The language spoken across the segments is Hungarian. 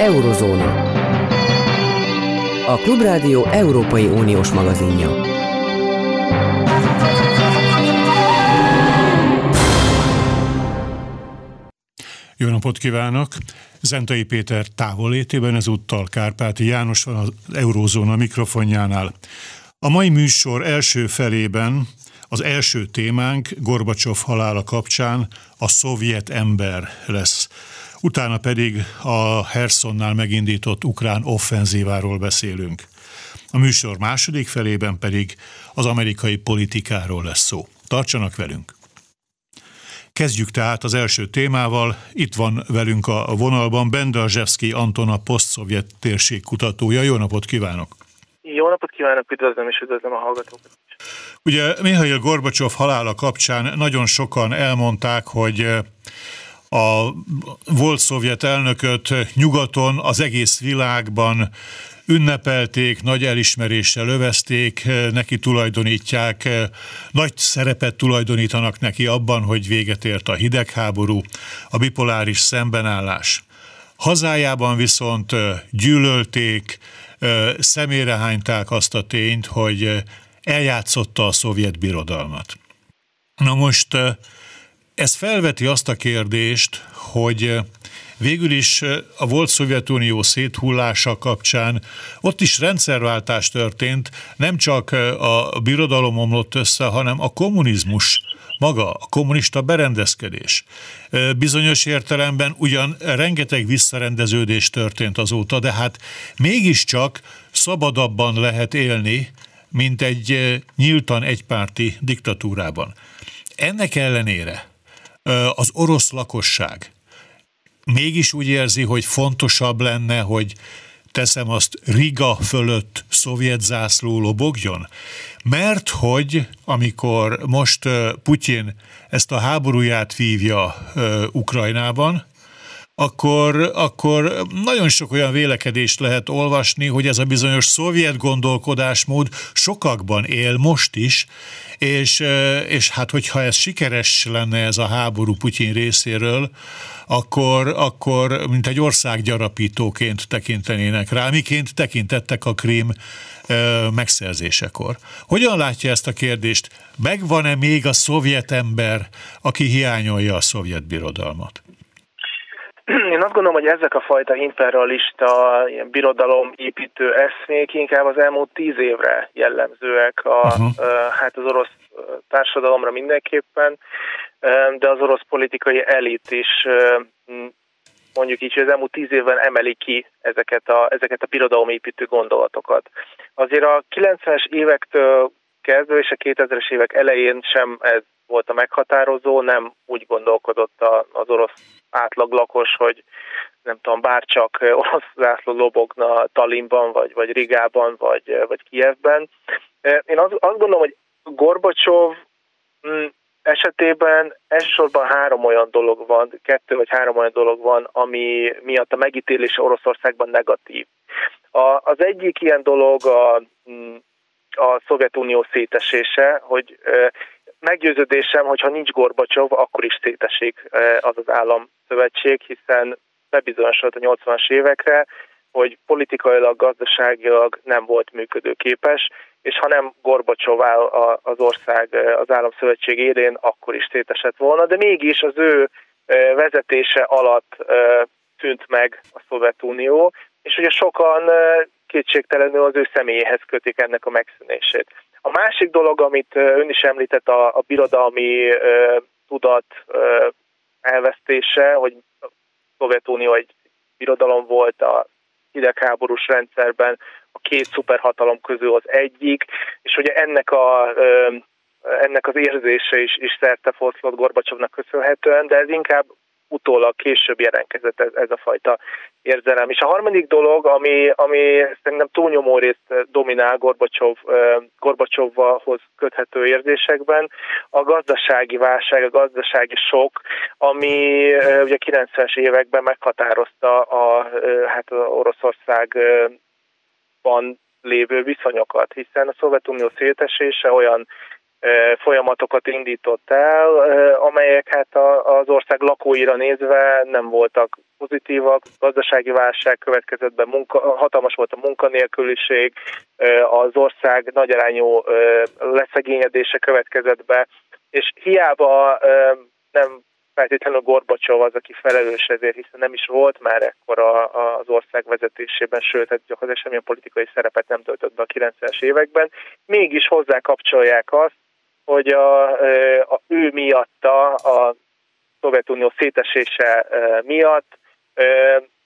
Eurozóna. A Klubrádió Európai Uniós magazinja. Jó napot kívánok! Zentai Péter távolétében ezúttal Kárpáti János van az Eurózóna mikrofonjánál. A mai műsor első felében az első témánk Gorbacsov halála kapcsán a szovjet ember lesz. Utána pedig a Hersonnál megindított ukrán offenzíváról beszélünk. A műsor második felében pedig az amerikai politikáról lesz szó. Tartsanak velünk! Kezdjük tehát az első témával. Itt van velünk a vonalban Bendarzsevszki Anton, a posztszovjet térség kutatója. Jó napot kívánok! Jó napot kívánok, üdvözlöm és üdvözlöm a hallgatókat! Ugye Mihail Gorbacsov halála kapcsán nagyon sokan elmondták, hogy a volt szovjet elnököt nyugaton, az egész világban ünnepelték, nagy elismeréssel övezték, neki tulajdonítják, nagy szerepet tulajdonítanak neki abban, hogy véget ért a hidegháború, a bipoláris szembenállás. Hazájában viszont gyűlölték, szemére hányták azt a tényt, hogy eljátszotta a szovjet birodalmat. Na most ez felveti azt a kérdést, hogy végül is a volt Szovjetunió széthullása kapcsán ott is rendszerváltás történt, nem csak a birodalom omlott össze, hanem a kommunizmus maga, a kommunista berendezkedés. Bizonyos értelemben ugyan rengeteg visszarendeződés történt azóta, de hát mégiscsak szabadabban lehet élni, mint egy nyíltan egypárti diktatúrában. Ennek ellenére az orosz lakosság mégis úgy érzi, hogy fontosabb lenne, hogy teszem azt, Riga fölött szovjet zászló lobogjon? Mert hogy amikor most Putyin ezt a háborúját vívja Ukrajnában, akkor, akkor nagyon sok olyan vélekedést lehet olvasni, hogy ez a bizonyos szovjet gondolkodásmód sokakban él most is, és, és hát hogyha ez sikeres lenne ez a háború Putyin részéről, akkor, akkor mint egy ország gyarapítóként tekintenének rá, miként tekintettek a Krím megszerzésekor. Hogyan látja ezt a kérdést? Megvan-e még a szovjet ember, aki hiányolja a szovjet birodalmat? Én azt gondolom, hogy ezek a fajta imperialista ilyen birodalom építő eszmék inkább az elmúlt tíz évre jellemzőek a, uh-huh. hát az orosz társadalomra mindenképpen, de az orosz politikai elit is mondjuk így, hogy az elmúlt tíz évben emeli ki ezeket a, ezeket a birodalomépítő gondolatokat. Azért a 90-es évektől kezdve és a 2000-es évek elején sem ez volt a meghatározó, nem úgy gondolkodott az orosz átlag lakos, hogy nem tudom, bárcsak orosz zászló lobogna Talinban, vagy, vagy Rigában, vagy, vagy Kievben. Én azt, azt gondolom, hogy Gorbacsov mm, esetében elsősorban három olyan dolog van, kettő vagy három olyan dolog van, ami miatt a megítélés Oroszországban negatív. A, az egyik ilyen dolog a, mm, a Szovjetunió szétesése, hogy meggyőződésem, hogy ha nincs Gorbacsov, akkor is szétesik az az államszövetség, hiszen bebizonyosodott a 80-as évekre, hogy politikailag, gazdaságilag nem volt működőképes, és ha nem Gorbacsov áll az ország az államszövetség élén, akkor is szétesett volna, de mégis az ő vezetése alatt tűnt meg a Szovjetunió, és ugye sokan kétségtelenül az ő személyéhez kötik ennek a megszűnését. A másik dolog, amit ön is említett, a, a birodalmi tudat elvesztése, hogy a Szovjetunió egy birodalom volt a hidegháborús rendszerben, a két szuperhatalom közül az egyik, és ugye ennek a ennek az érzése is, is szerte foszlott Gorbacsovnak köszönhetően, de ez inkább utólag később jelentkezett ez, ez a fajta érzelem. És a harmadik dolog, ami, ami szerintem túlnyomó részt dominál Gorbacsov, Gorbacsovhoz köthető érzésekben, a gazdasági válság, a gazdasági sok, ami ugye 90-es években meghatározta a, hát a Oroszországban lévő viszonyokat, hiszen a Szovjetunió szétesése olyan folyamatokat indított el, amelyek hát az ország lakóira nézve nem voltak pozitívak, gazdasági válság következett be, munka, hatalmas volt a munkanélküliség, az ország nagyarányú leszegényedése következett be, és hiába nem feltétlenül Gorbacsov az, aki felelős ezért, hiszen nem is volt már ekkora az ország vezetésében, sőt, hát gyakorlatilag semmilyen politikai szerepet nem töltött be a 90-es években, mégis hozzá kapcsolják azt, hogy a, a ő miatta, a Szovjetunió szétesése miatt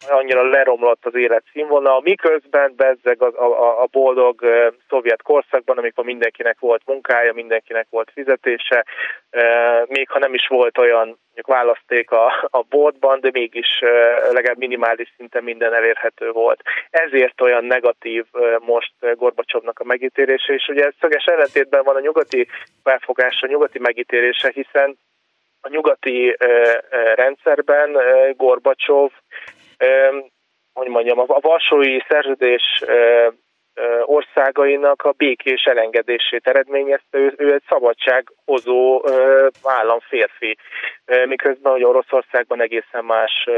annyira leromlott az életszínvonal, miközben bezzeg a, a, a boldog szovjet korszakban, amikor mindenkinek volt munkája, mindenkinek volt fizetése, még ha nem is volt olyan választék a, a boltban, de mégis legalább minimális szinten minden elérhető volt. Ezért olyan negatív most Gorbacsovnak a megítélése, és ugye ez szöges ellentétben van a nyugati felfogása, a nyugati megítélése, hiszen a nyugati rendszerben Gorbacsov hogy mondjam, a Varsói szerződés országainak a békés elengedését eredményezte, ő, ő egy szabadsághozó államférfi, miközben hogy Oroszországban egészen más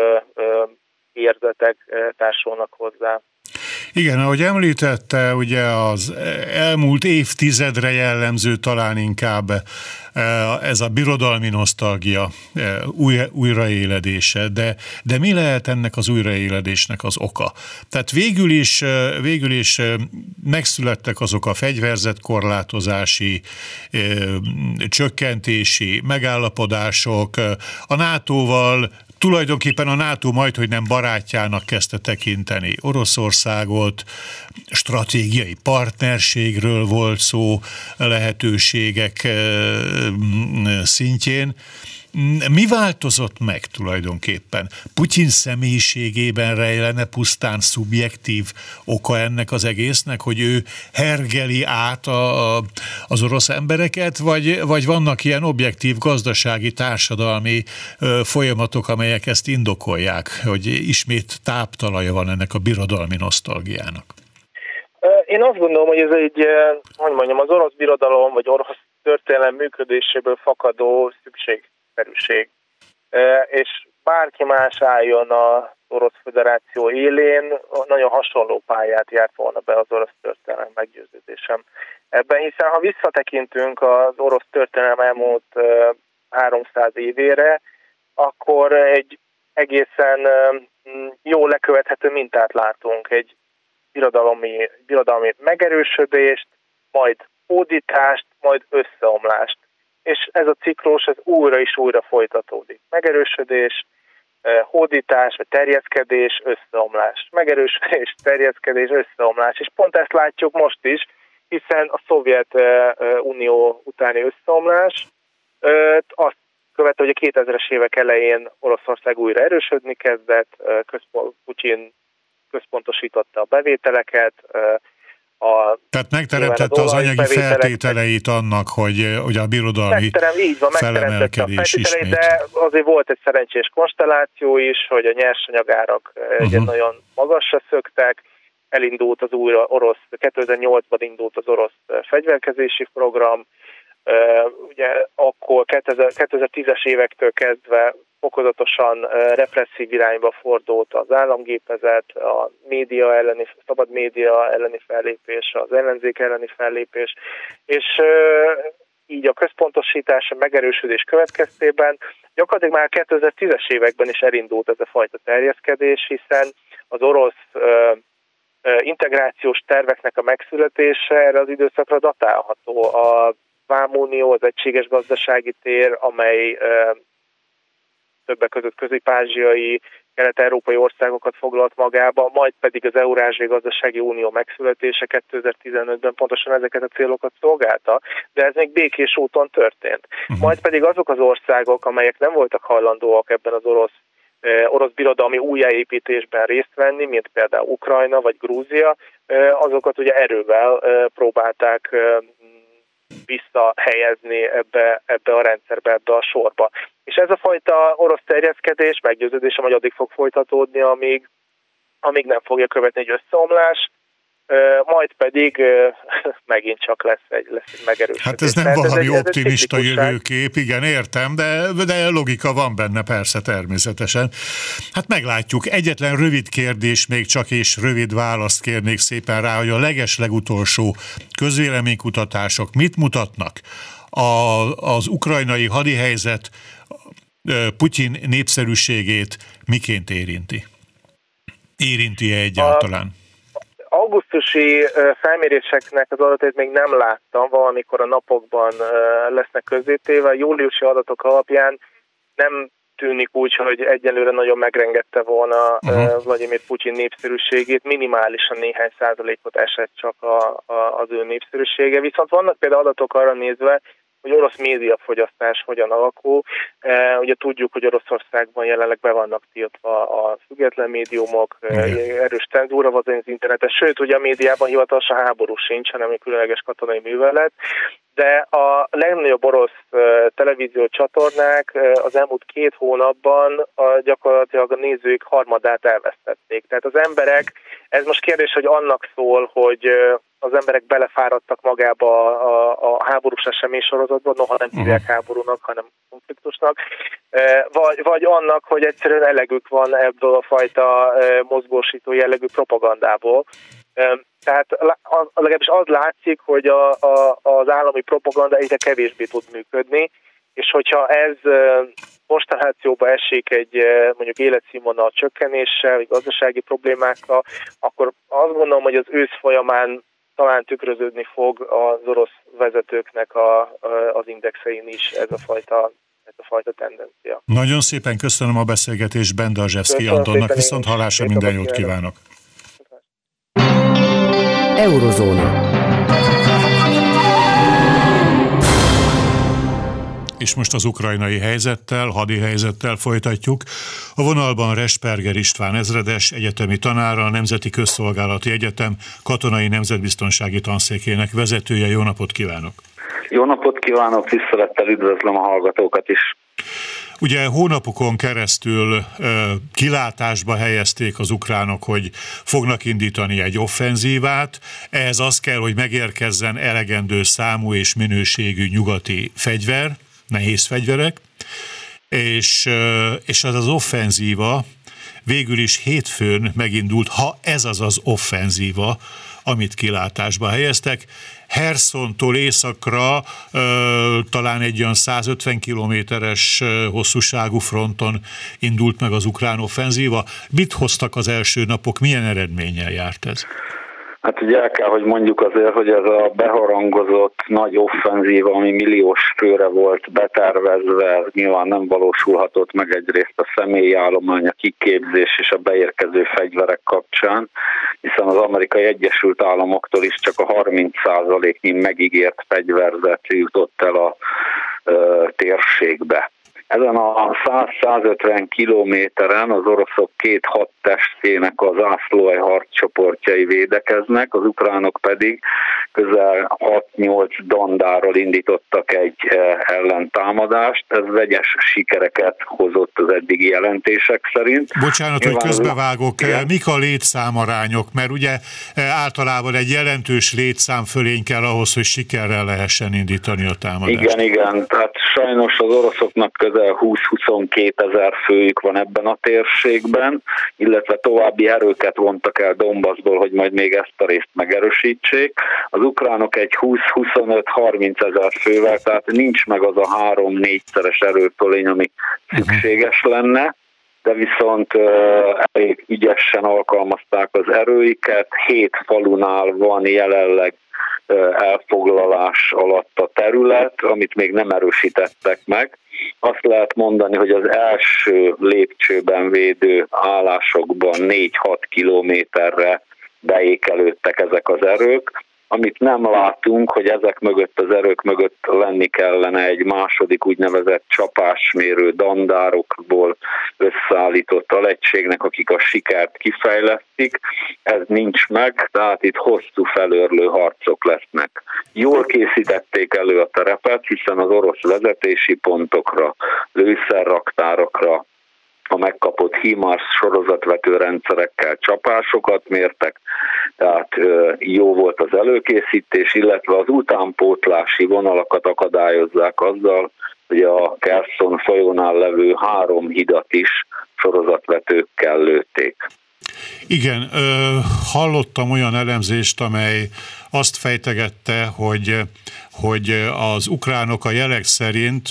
érzetek társulnak hozzá. Igen, ahogy említette, ugye az elmúlt évtizedre jellemző talán inkább eh, ez a birodalmi nosztalgia eh, új, újraéledése, de, de mi lehet ennek az újraéledésnek az oka? Tehát végül is, eh, végül is megszülettek azok a fegyverzetkorlátozási, csökkentési megállapodások, a NATO-val tulajdonképpen a NATO majd, hogy nem barátjának kezdte tekinteni Oroszországot, stratégiai partnerségről volt szó lehetőségek eh, szintjén. Mi változott meg tulajdonképpen? Putyin személyiségében rejlene pusztán szubjektív oka ennek az egésznek, hogy ő hergeli át a, az orosz embereket, vagy, vagy vannak ilyen objektív gazdasági, társadalmi ö, folyamatok, amelyek ezt indokolják, hogy ismét táptalaja van ennek a birodalmi nosztalgiának? Én azt gondolom, hogy ez egy, hogy mondjam, az orosz birodalom, vagy orosz történelem működéséből fakadó szükség népszerűség. És bárki más álljon az Orosz Föderáció élén, nagyon hasonló pályát járt volna be az orosz történelem meggyőződésem. Ebben, hiszen ha visszatekintünk az orosz történelem elmúlt 300 évére, akkor egy egészen jó lekövethető mintát látunk, egy birodalmi, birodalmi megerősödést, majd hódítást, majd összeomlást és ez a ciklus ez újra és újra folytatódik. Megerősödés, hódítás, vagy terjeszkedés, összeomlás. Megerősödés, terjeszkedés, összeomlás. És pont ezt látjuk most is, hiszen a Szovjet Unió utáni összeomlás azt követte, hogy a 2000-es évek elején Oroszország újra erősödni kezdett, központ, központosította a bevételeket, a Tehát megteremtette az anyagi feltételeit annak, hogy, hogy a birodalmi Megterem, így van, felemelkedés ismét. De azért volt egy szerencsés konstelláció is, hogy a nyersanyagárak uh-huh. egy nagyon magasra szöktek, elindult az újra orosz, 2008-ban indult az orosz fegyverkezési program, ugye akkor 2010-es évektől kezdve fokozatosan represszív irányba fordult az államgépezet, a média elleni, szabad média elleni fellépés, az ellenzék elleni fellépés, és így a központosítás, a megerősödés következtében gyakorlatilag már 2010-es években is elindult ez a fajta terjeszkedés, hiszen az orosz integrációs terveknek a megszületése erre az időszakra datálható. A Vámunió, az egységes gazdasági tér, amely többek között közép-ázsiai, kelet-európai országokat foglalt magába, majd pedig az Eurázsiai Gazdasági Unió megszületése 2015-ben pontosan ezeket a célokat szolgálta, de ez még békés úton történt. Uh-huh. Majd pedig azok az országok, amelyek nem voltak hajlandóak ebben az orosz orosz birodalmi újjáépítésben részt venni, mint például Ukrajna vagy Grúzia, azokat ugye erővel próbálták visszahelyezni ebbe, ebbe a rendszerbe, ebbe a sorba. És ez a fajta orosz terjeszkedés, meggyőződésem, hogy addig fog folytatódni, amíg, amíg nem fogja követni egy összeomlás, majd pedig megint csak lesz egy, lesz egy megerősödés. Hát ez nem Tehát valami ez egy, optimista ez egy jövőkép, igen, értem, de, de logika van benne persze természetesen. Hát meglátjuk. Egyetlen rövid kérdés még csak, és rövid választ kérnék szépen rá, hogy a leges legutolsó közvéleménykutatások mit mutatnak? A, az ukrajnai hadihelyzet Putyin népszerűségét miként érinti? Érinti-e egyáltalán? A augusztusi felméréseknek az adatait még nem láttam, valamikor a napokban lesznek közzétéve. Júliusi adatok alapján nem tűnik úgy, hogy egyelőre nagyon megrengette volna uh-huh. Vladimir Putyin népszerűségét, minimálisan néhány százalékot esett csak a, a, az ő népszerűsége. Viszont vannak például adatok arra nézve, hogy orosz médiafogyasztás hogyan alakul. E, ugye tudjuk, hogy Oroszországban jelenleg be vannak tiltva a független médiumok, e, erős cenzúra van az internetes, sőt, ugye a médiában hivatalosan háború sincs, hanem egy különleges katonai művelet, de a legnagyobb orosz e, televízió csatornák e, az elmúlt két hónapban a, gyakorlatilag a nézők harmadát elvesztették. Tehát az emberek, ez most kérdés, hogy annak szól, hogy az emberek belefáradtak magába a, a, a háborús esemény sorozatba, noha nem hívják uh-huh. háborúnak, hanem konfliktusnak, e, vagy, vagy annak, hogy egyszerűen elegük van ebből a fajta e, mozgósító jellegű propagandából. E, tehát legalábbis az látszik, hogy a, a, az állami propaganda egyre kevésbé tud működni, és hogyha ez konstellációba esik egy mondjuk életszínvonal csökkenéssel, vagy gazdasági problémákkal, akkor azt gondolom, hogy az ősz folyamán talán tükröződni fog az orosz vezetőknek a, az indexein is ez a fajta ez a fajta tendencia. Nagyon szépen köszönöm a beszélgetést Bendazsevszki Antonnak, viszont halásra minden jót kívánok. Eurozóna. És most az ukrajnai helyzettel, hadi helyzettel folytatjuk. A vonalban Resperger István ezredes, egyetemi tanára, a Nemzeti Közszolgálati Egyetem katonai nemzetbiztonsági tanszékének vezetője. Jó napot kívánok! Jó napot kívánok, tisztelettel üdvözlöm a hallgatókat is! Ugye hónapokon keresztül ö, kilátásba helyezték az ukránok, hogy fognak indítani egy offenzívát. Ehhez az kell, hogy megérkezzen elegendő számú és minőségű nyugati fegyver, nehéz fegyverek, és, és az az offenzíva végül is hétfőn megindult, ha ez az az offenzíva, amit kilátásba helyeztek. Hersontól északra talán egy olyan 150 kilométeres hosszúságú fronton indult meg az ukrán offenzíva. Mit hoztak az első napok, milyen eredménnyel járt ez? Hát ugye el kell, hogy mondjuk azért, hogy ez a beharangozott nagy offenzíva, ami milliós főre volt betervezve, nyilván nem valósulhatott meg egyrészt a személyi állomány, a kiképzés és a beérkező fegyverek kapcsán, hiszen az amerikai Egyesült Államoktól is csak a 30%-nyi megígért fegyverzet jutott el a térségbe. Ezen a 100-150 kilométeren az oroszok két hat testének az ászlóaj harccsoportjai védekeznek, az ukránok pedig közel 6-8 dandáról indítottak egy eh, ellentámadást. Ez vegyes sikereket hozott az eddigi jelentések szerint. Bocsánat, Nyilván hogy közbevágok. Igen. Mik a létszámarányok? Mert ugye eh, általában egy jelentős létszám fölény kell ahhoz, hogy sikerrel lehessen indítani a támadást. Igen, igen. Tehát sajnos az oroszoknak közel közel 20-22 ezer főjük van ebben a térségben, illetve további erőket vontak el Donbassból, hogy majd még ezt a részt megerősítsék. Az ukránok egy 20-25-30 ezer fővel, tehát nincs meg az a három-négyszeres erőtölény, ami szükséges lenne de viszont elég ügyesen alkalmazták az erőiket. Hét falunál van jelenleg elfoglalás alatt a terület, amit még nem erősítettek meg azt lehet mondani, hogy az első lépcsőben védő állásokban 4-6 kilométerre beékelődtek ezek az erők, amit nem látunk, hogy ezek mögött az erők mögött lenni kellene egy második úgynevezett csapásmérő dandárokból összeállított alegységnek, akik a sikert kifejlesztik. Ez nincs meg, tehát itt hosszú felörlő harcok lesznek. Jól készítették elő a terepet, hiszen az orosz vezetési pontokra, lőszerraktárokra, a megkapott HIMARS sorozatvető rendszerekkel csapásokat mértek, tehát jó volt az előkészítés, illetve az utánpótlási vonalakat akadályozzák azzal, hogy a Kerszon folyónál levő három hidat is sorozatvetőkkel lőtték. Igen, hallottam olyan elemzést, amely azt fejtegette, hogy, hogy az ukránok a jelek szerint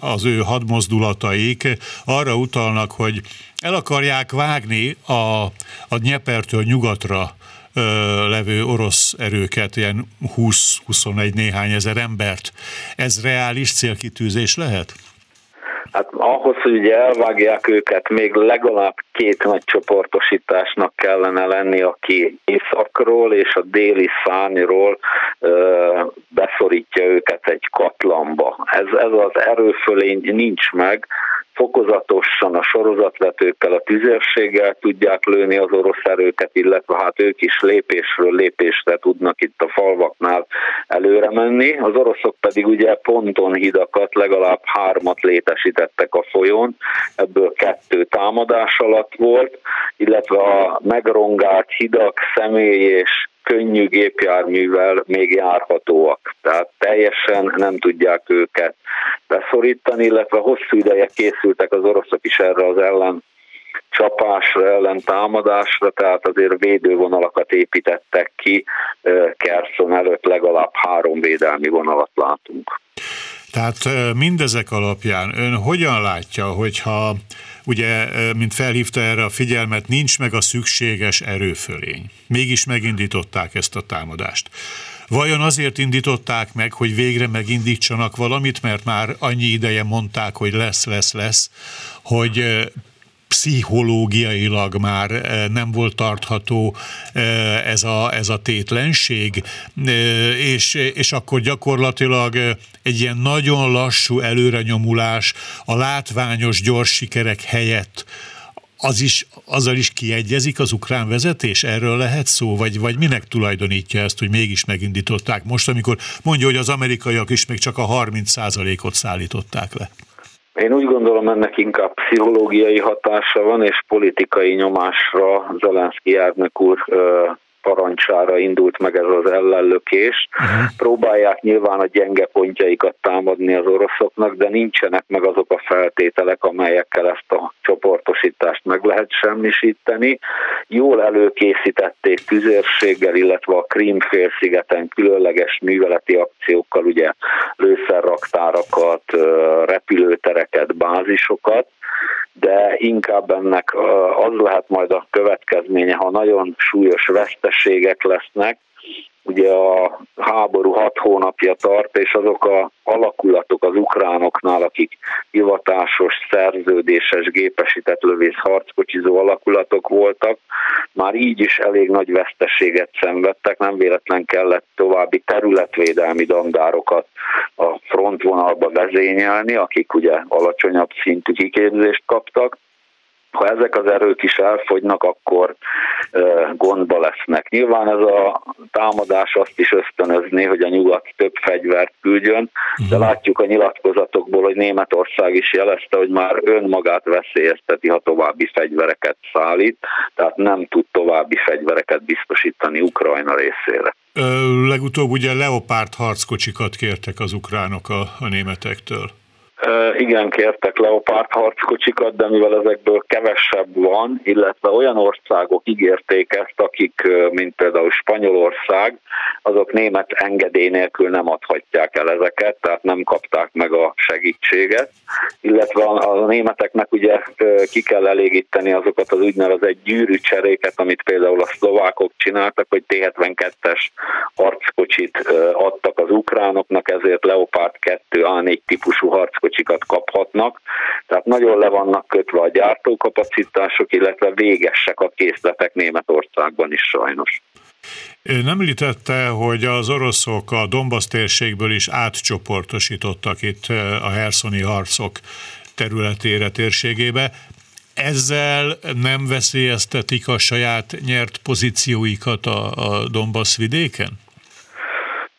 az ő hadmozdulataik arra utalnak, hogy el akarják vágni a, a Nyepertől nyugatra levő orosz erőket, ilyen 20-21 néhány ezer embert. Ez reális célkitűzés lehet? Hát ahhoz, hogy ugye elvágják őket, még legalább két nagy csoportosításnak kellene lenni, aki északról és a déli szárnyról ö, beszorítja őket egy katlamba. Ez, ez az erőfölény nincs meg, fokozatosan a sorozatvetőkkel, a tüzérséggel tudják lőni az orosz erőket, illetve hát ők is lépésről lépésre tudnak itt a falvaknál előre menni. Az oroszok pedig ugye ponton hidakat, legalább hármat létesítettek a folyón, ebből kettő támadás alatt volt, illetve a megrongált hidak személy és könnyű gépjárművel még járhatóak. Tehát teljesen nem tudják őket beszorítani, illetve hosszú ideje készültek az oroszok is erre az ellen csapásra, ellen támadásra, tehát azért védővonalakat építettek ki, Kerszon előtt legalább három védelmi vonalat látunk. Tehát mindezek alapján ön hogyan látja, hogyha ugye, mint felhívta erre a figyelmet, nincs meg a szükséges erőfölény. Mégis megindították ezt a támadást. Vajon azért indították meg, hogy végre megindítsanak valamit, mert már annyi ideje mondták, hogy lesz, lesz, lesz, hogy pszichológiailag már eh, nem volt tartható eh, ez a, ez a tétlenség, eh, és, és akkor gyakorlatilag egy ilyen nagyon lassú előrenyomulás a látványos gyors sikerek helyett az is, azzal is kiegyezik az ukrán vezetés? Erről lehet szó? Vagy, vagy minek tulajdonítja ezt, hogy mégis megindították most, amikor mondja, hogy az amerikaiak is még csak a 30%-ot szállították le? Én úgy gondolom, ennek inkább pszichológiai hatása van, és politikai nyomásra Zelenszky elnök úr parancsára indult meg ez az ellenlökés. Uh-huh. Próbálják nyilván a gyenge pontjaikat támadni az oroszoknak, de nincsenek meg azok a feltételek, amelyekkel ezt a csoportosítást meg lehet semmisíteni. Jól előkészítették tüzérséggel, illetve a Krím-félszigeten különleges műveleti akciókkal, ugye lőszerraktárakat, repülőtereket, bázisokat, de inkább ennek az lehet majd a következménye, ha nagyon súlyos veszteségek lesznek, ugye a háború hat hónapja tart, és azok a alakulatok az ukránoknál, akik hivatásos, szerződéses, gépesített lövész harckocsizó alakulatok voltak, már így is elég nagy veszteséget szenvedtek, nem véletlen kellett további területvédelmi dandárokat a frontvonalba vezényelni, akik ugye alacsonyabb szintű kiképzést kaptak, ha ezek az erők is elfogynak, akkor gondba lesznek. Nyilván ez a támadás azt is ösztönözni, hogy a nyugat több fegyvert küldjön, de mhm. látjuk a nyilatkozatokból, hogy Németország is jelezte, hogy már önmagát veszélyezteti, ha további fegyvereket szállít, tehát nem tud további fegyvereket biztosítani Ukrajna részére. Ö, legutóbb ugye Leopard harckocsikat kértek az ukránok a, a németektől. Igen, kértek Leopard harckocsikat, de mivel ezekből kevesebb van, illetve olyan országok ígérték ezt, akik, mint például Spanyolország, azok német engedély nélkül nem adhatják el ezeket, tehát nem kapták meg a segítséget, illetve a, németeknek ugye ki kell elégíteni azokat az úgynevezett gyűrűcseréket, amit például a szlovákok csináltak, hogy T-72-es harckocsit adtak az ukránoknak, ezért Leopard 2 A4 típusú harckocsit kocsikat kaphatnak, tehát nagyon le vannak kötve a gyártókapacitások, illetve végesek a készletek Németországban is sajnos. Ő nem említette, hogy az oroszok a Donbass térségből is átcsoportosítottak itt a herszoni harcok területére, térségébe. Ezzel nem veszélyeztetik a saját nyert pozícióikat a, a Donbass vidéken?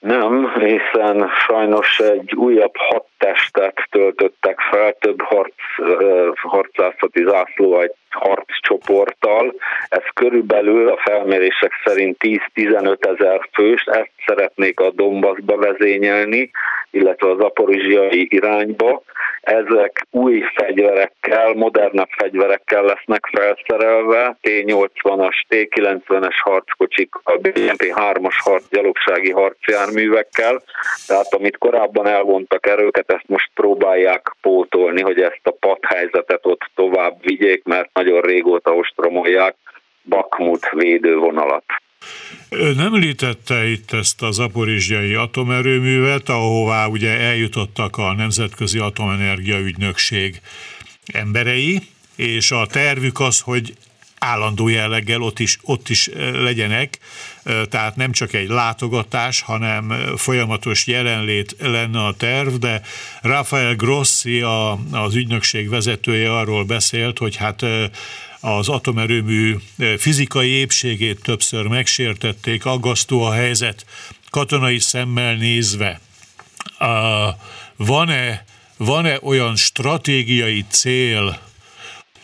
Nem, hiszen sajnos egy újabb hat testet töltöttek fel, több harc, harcászati zászló egy harccsoporttal. Ez körülbelül a felmérések szerint 10-15 ezer fős, ezt szeretnék a Dombaszba vezényelni, illetve az aporizsiai irányba. Ezek új fegyverekkel, modernebb fegyverekkel lesznek felszerelve, T-80-as, T-90-es harckocsik, a BMP-3-as harc, gyalogsági harcjárművekkel, tehát amit korábban elvontak erőket, ezt most próbálják pótolni, hogy ezt a padhelyzetet ott tovább vigyék, mert nagyon régóta ostromolják Bakmut védővonalat. Ön említette itt ezt az aporizsiai atomerőművet, ahová ugye eljutottak a Nemzetközi Atomenergia Ügynökség emberei, és a tervük az, hogy állandó jelleggel ott is, ott is legyenek, tehát nem csak egy látogatás, hanem folyamatos jelenlét lenne a terv, de Rafael Grossi, a, az ügynökség vezetője arról beszélt, hogy hát az atomerőmű fizikai épségét többször megsértették, aggasztó a helyzet katonai szemmel nézve. Van-e, van-e olyan stratégiai cél,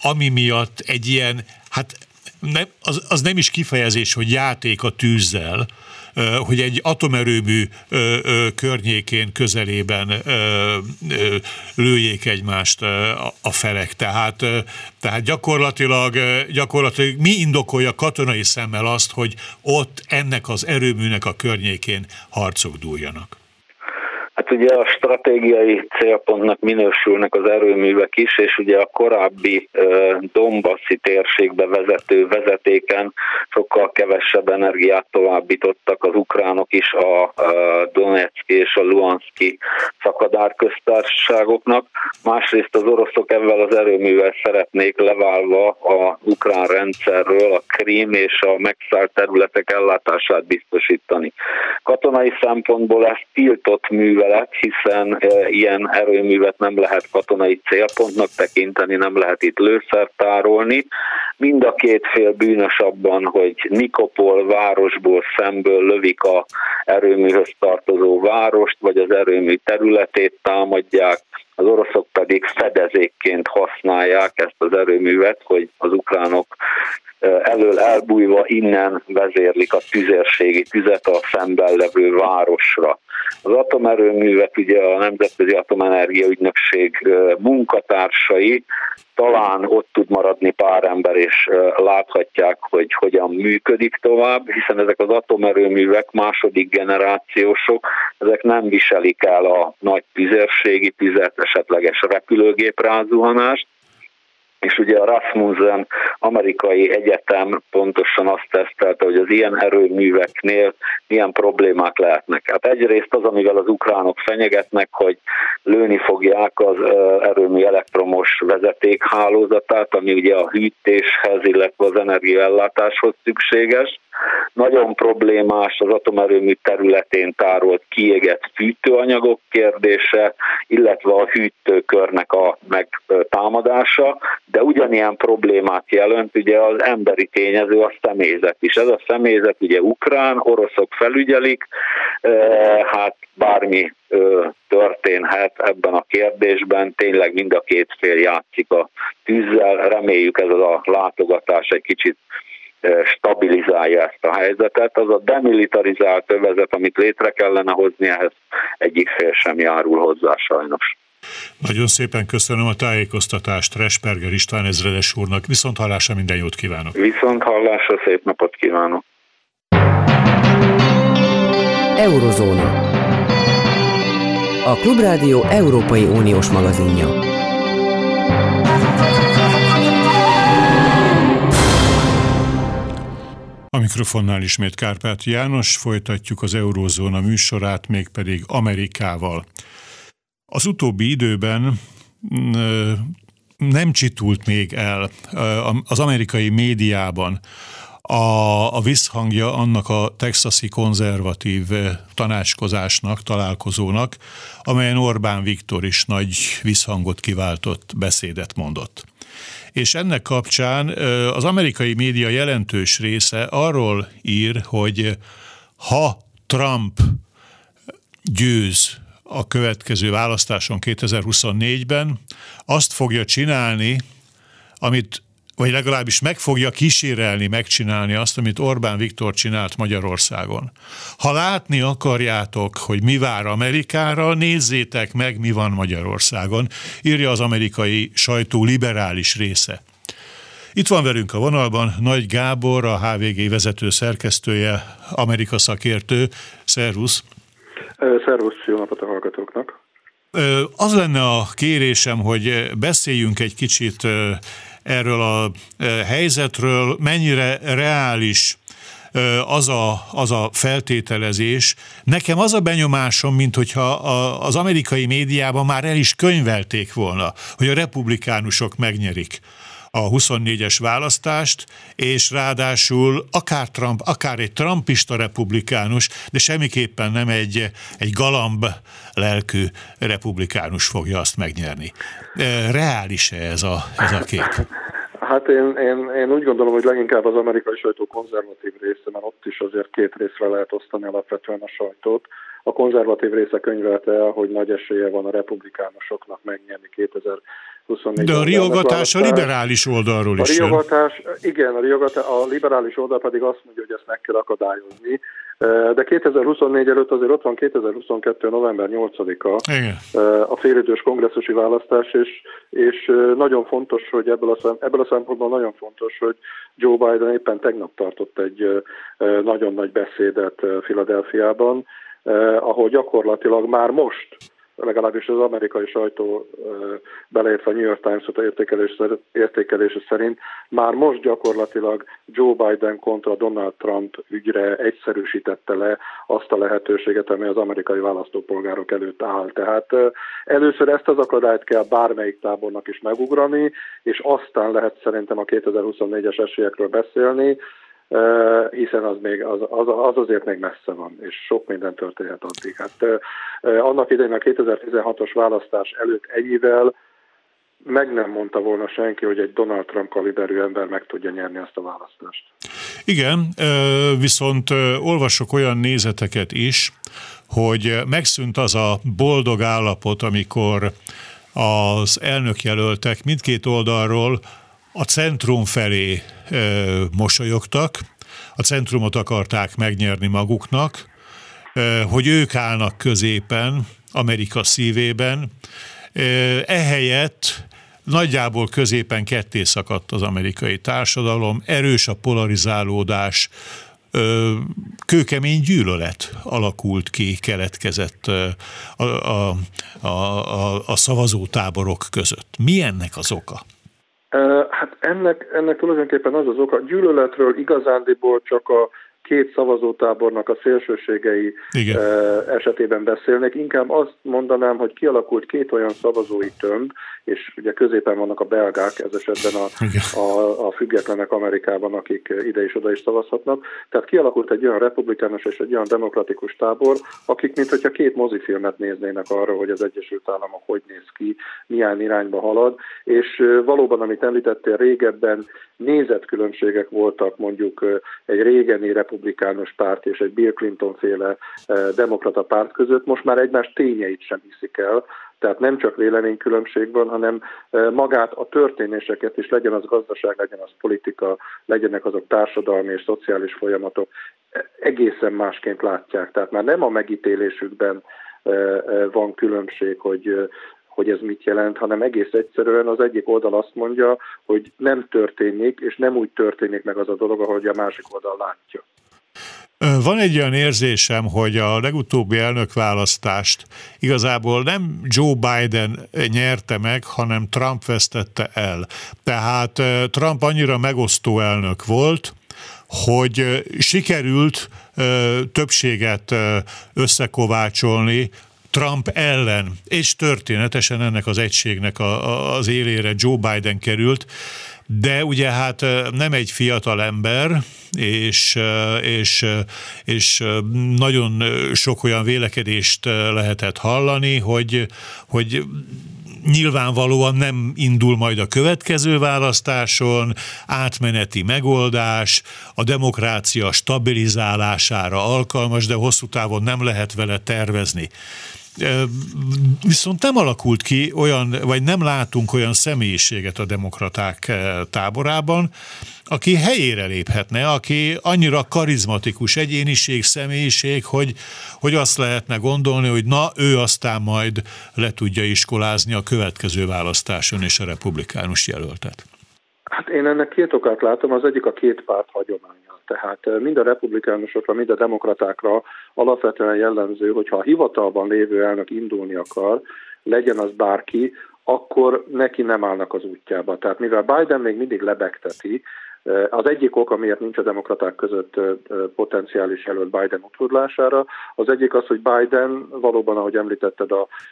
ami miatt egy ilyen, hát nem, az, az nem is kifejezés, hogy játék a tűzzel, hogy egy atomerőmű környékén, közelében lőjék egymást a felek. Tehát, tehát gyakorlatilag, gyakorlatilag mi indokolja katonai szemmel azt, hogy ott ennek az erőműnek a környékén harcok dúljanak? Hát ugye a stratégiai célpontnak minősülnek az erőművek is, és ugye a korábbi Dombaszi térségbe vezető vezetéken sokkal kevesebb energiát továbbítottak az ukránok is a Donetszki és a Luhanszki szakadárköztársaságoknak. Másrészt az oroszok ebben az erőművel szeretnék leválva a ukrán rendszerről a Krím és a megszállt területek ellátását biztosítani. Katonai szempontból ez tiltott művelet, művelet, hiszen ilyen erőművet nem lehet katonai célpontnak tekinteni, nem lehet itt lőszert tárolni. Mind a két fél bűnös abban, hogy Nikopol városból szemből lövik a erőműhöz tartozó várost, vagy az erőmű területét támadják, az oroszok pedig fedezékként használják ezt az erőművet, hogy az ukránok elől elbújva innen vezérlik a tüzérségi tüzet a szemben levő városra. Az atomerőművek, ugye a Nemzetközi Atomenergia Ügynökség munkatársai talán ott tud maradni pár ember, és láthatják, hogy hogyan működik tovább, hiszen ezek az atomerőművek második generációsok, ezek nem viselik el a nagy tüzérségi tüzet, esetleges repülőgép rázuhanást, és ugye a Rasmussen amerikai egyetem pontosan azt tesztelte, hogy az ilyen erőműveknél milyen problémák lehetnek. Hát egyrészt az, amivel az ukránok fenyegetnek, hogy lőni fogják az erőmű elektromos vezetékhálózatát, ami ugye a hűtéshez, illetve az energiaellátáshoz szükséges, nagyon problémás az atomerőmű területén tárolt kiégett fűtőanyagok kérdése, illetve a hűtőkörnek a megtámadása, de ugyanilyen problémát jelent ugye az emberi tényező, a személyzet is. Ez a személyzet ugye ukrán, oroszok felügyelik, hát bármi történhet ebben a kérdésben, tényleg mind a két fél játszik a tűzzel, reméljük ez a látogatás egy kicsit stabilizálja ezt a helyzetet. Az a demilitarizált övezet, amit létre kellene hozni, ehhez egyik fél sem járul hozzá sajnos. Nagyon szépen köszönöm a tájékoztatást Resperger István ezredes úrnak. Viszont hallásra minden jót kívánok. Viszont hallásra szép napot kívánok. Eurozóna. A Klubrádió Európai Uniós magazinja. A mikrofonnál ismét Kárpát János, folytatjuk az Eurózóna műsorát, mégpedig Amerikával. Az utóbbi időben mm, nem csitult még el az amerikai médiában a, a visszhangja annak a texasi konzervatív tanácskozásnak, találkozónak, amelyen Orbán Viktor is nagy visszhangot kiváltott beszédet mondott. És ennek kapcsán az amerikai média jelentős része arról ír, hogy ha Trump győz a következő választáson 2024-ben, azt fogja csinálni, amit vagy legalábbis meg fogja kísérelni megcsinálni azt, amit Orbán Viktor csinált Magyarországon. Ha látni akarjátok, hogy mi vár Amerikára, nézzétek meg, mi van Magyarországon, írja az amerikai sajtó liberális része. Itt van velünk a vonalban Nagy Gábor, a HVG vezető szerkesztője, Amerika szakértő. Szervusz! Szervusz, jó napot a hallgatóknak! Az lenne a kérésem, hogy beszéljünk egy kicsit erről a helyzetről, mennyire reális az a, az a feltételezés. Nekem az a benyomásom, mint hogyha az amerikai médiában már el is könyvelték volna, hogy a republikánusok megnyerik a 24-es választást, és ráadásul akár Trump, akár egy trumpista republikánus, de semmiképpen nem egy, egy galamb lelkű republikánus fogja azt megnyerni. Reális-e ez a, ez a kép? Hát én, én, én úgy gondolom, hogy leginkább az amerikai sajtó konzervatív része, mert ott is azért két részre lehet osztani alapvetően a sajtót. A konzervatív része könyvelte el, hogy nagy esélye van a republikánusoknak megnyerni 2000 24 De a riogatás a liberális oldalról is A riogatás, igen, a, riogatás, a liberális oldal pedig azt mondja, hogy ezt meg kell akadályozni. De 2024 előtt azért ott van 2022. november 8-a igen. a félidős kongresszusi választás, és, és nagyon fontos, hogy ebből a, szem, ebből a szempontból nagyon fontos, hogy Joe Biden éppen tegnap tartott egy nagyon nagy beszédet Filadelfiában, ahol gyakorlatilag már most legalábbis az amerikai sajtó beleértve a New York Times-ot értékelés, értékelése szerint már most gyakorlatilag Joe Biden kontra Donald Trump ügyre egyszerűsítette le azt a lehetőséget, ami az amerikai választópolgárok előtt áll. Tehát először ezt az akadályt kell bármelyik tábornak is megugrani, és aztán lehet szerintem a 2024-es esélyekről beszélni, hiszen az, még, az, az, az azért még messze van, és sok minden történhet addig. Hát annak idején a 2016-os választás előtt ennyivel meg nem mondta volna senki, hogy egy Donald Trump kaliberű ember meg tudja nyerni ezt a választást. Igen, viszont olvasok olyan nézeteket is, hogy megszűnt az a boldog állapot, amikor az elnökjelöltek mindkét oldalról a centrum felé ö, mosolyogtak, a centrumot akarták megnyerni maguknak, ö, hogy ők állnak középen, Amerika szívében. Ö, ehelyett nagyjából középen ketté szakadt az amerikai társadalom, erős a polarizálódás, kőkemény gyűlölet alakult ki, keletkezett a, a, a, a, szavazótáborok között. Mi ennek az oka? Hát ennek, ennek tulajdonképpen az az oka, gyűlöletről igazándiból csak a két szavazótábornak a szélsőségei Igen. esetében beszélnek. Inkább azt mondanám, hogy kialakult két olyan szavazói tömb, és ugye középen vannak a belgák, ez esetben a, a, a függetlenek Amerikában, akik ide és oda is szavazhatnak. Tehát kialakult egy olyan republikánus és egy olyan demokratikus tábor, akik mint hogyha két mozifilmet néznének arra, hogy az Egyesült Államok hogy néz ki, milyen irányba halad, és valóban, amit említettél, régebben nézetkülönbségek voltak mondjuk egy régeni republikánus párt és egy Bill Clinton féle demokrata párt között, most már egymás tényeit sem hiszik el, tehát nem csak véleménykülönbség van, hanem magát a történéseket is, legyen az gazdaság, legyen az politika, legyenek azok társadalmi és szociális folyamatok, egészen másként látják. Tehát már nem a megítélésükben van különbség, hogy hogy ez mit jelent, hanem egész egyszerűen az egyik oldal azt mondja, hogy nem történik, és nem úgy történik meg az a dolog, ahogy a másik oldal látja. Van egy olyan érzésem, hogy a legutóbbi elnökválasztást igazából nem Joe Biden nyerte meg, hanem Trump vesztette el. Tehát Trump annyira megosztó elnök volt, hogy sikerült többséget összekovácsolni Trump ellen, és történetesen ennek az egységnek az élére Joe Biden került, de ugye hát nem egy fiatal ember, és, és, és nagyon sok olyan vélekedést lehetett hallani, hogy, hogy nyilvánvalóan nem indul majd a következő választáson, átmeneti megoldás, a demokrácia stabilizálására alkalmas, de hosszú távon nem lehet vele tervezni. Viszont nem alakult ki olyan, vagy nem látunk olyan személyiséget a demokraták táborában, aki helyére léphetne, aki annyira karizmatikus egyéniség, személyiség, hogy, hogy azt lehetne gondolni, hogy na, ő aztán majd le tudja iskolázni a következő választáson és a republikánus jelöltet. Hát én ennek két okát látom, az egyik a két párt hagyománya. Tehát mind a republikánusokra, mind a demokratákra alapvetően jellemző, hogyha a hivatalban lévő elnök indulni akar, legyen az bárki, akkor neki nem állnak az útjába. Tehát mivel Biden még mindig lebegteti, az egyik ok, amiért nincs a demokraták között potenciális jelölt Biden utódlására, az egyik az, hogy Biden valóban, ahogy említetted,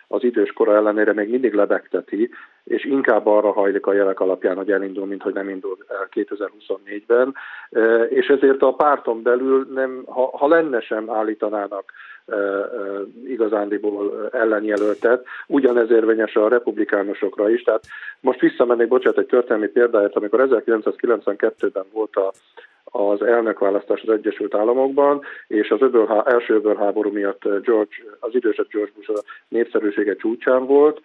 az idős kora ellenére még mindig lebegteti, és inkább arra hajlik a jelek alapján, hogy elindul, mint hogy nem indul el 2024-ben, és ezért a párton belül nem, ha, ha lenne sem állítanának igazándiból ellenjelöltet, ugyanez érvényes a republikánusokra is. Tehát most visszamennék, bocsánat, egy történelmi példáért, amikor 1992-ben volt a, az elnökválasztás az Egyesült Államokban, és az öböl, első öbölháború miatt George, az idősebb George Bush a népszerűsége csúcsán volt,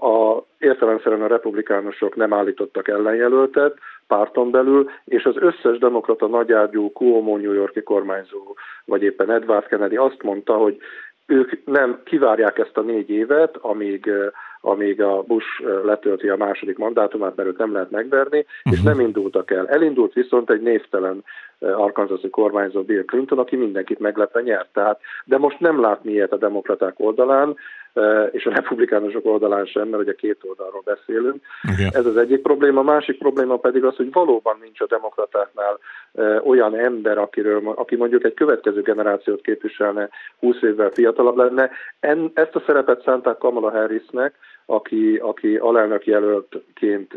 a, értelemszerűen a republikánusok nem állítottak ellenjelöltet párton belül, és az összes demokrata nagyágyú Cuomo New Yorki kormányzó, vagy éppen Edward Kennedy azt mondta, hogy ők nem kivárják ezt a négy évet, amíg, amíg a Bush letölti a második mandátumát, mert őt nem lehet megverni, és mhm. nem indultak el. Elindult viszont egy névtelen arkansasi kormányzó Bill Clinton, aki mindenkit meglepve nyert. Tehát, de most nem látni ilyet a demokraták oldalán, és a republikánusok oldalán sem, mert ugye két oldalról beszélünk. Okay. Ez az egyik probléma. A másik probléma pedig az, hogy valóban nincs a demokratáknál olyan ember, akiről, aki mondjuk egy következő generációt képviselne, 20 évvel fiatalabb lenne. En, ezt a szerepet szánták Kamala Harrisnek, aki, aki alelnök jelöltként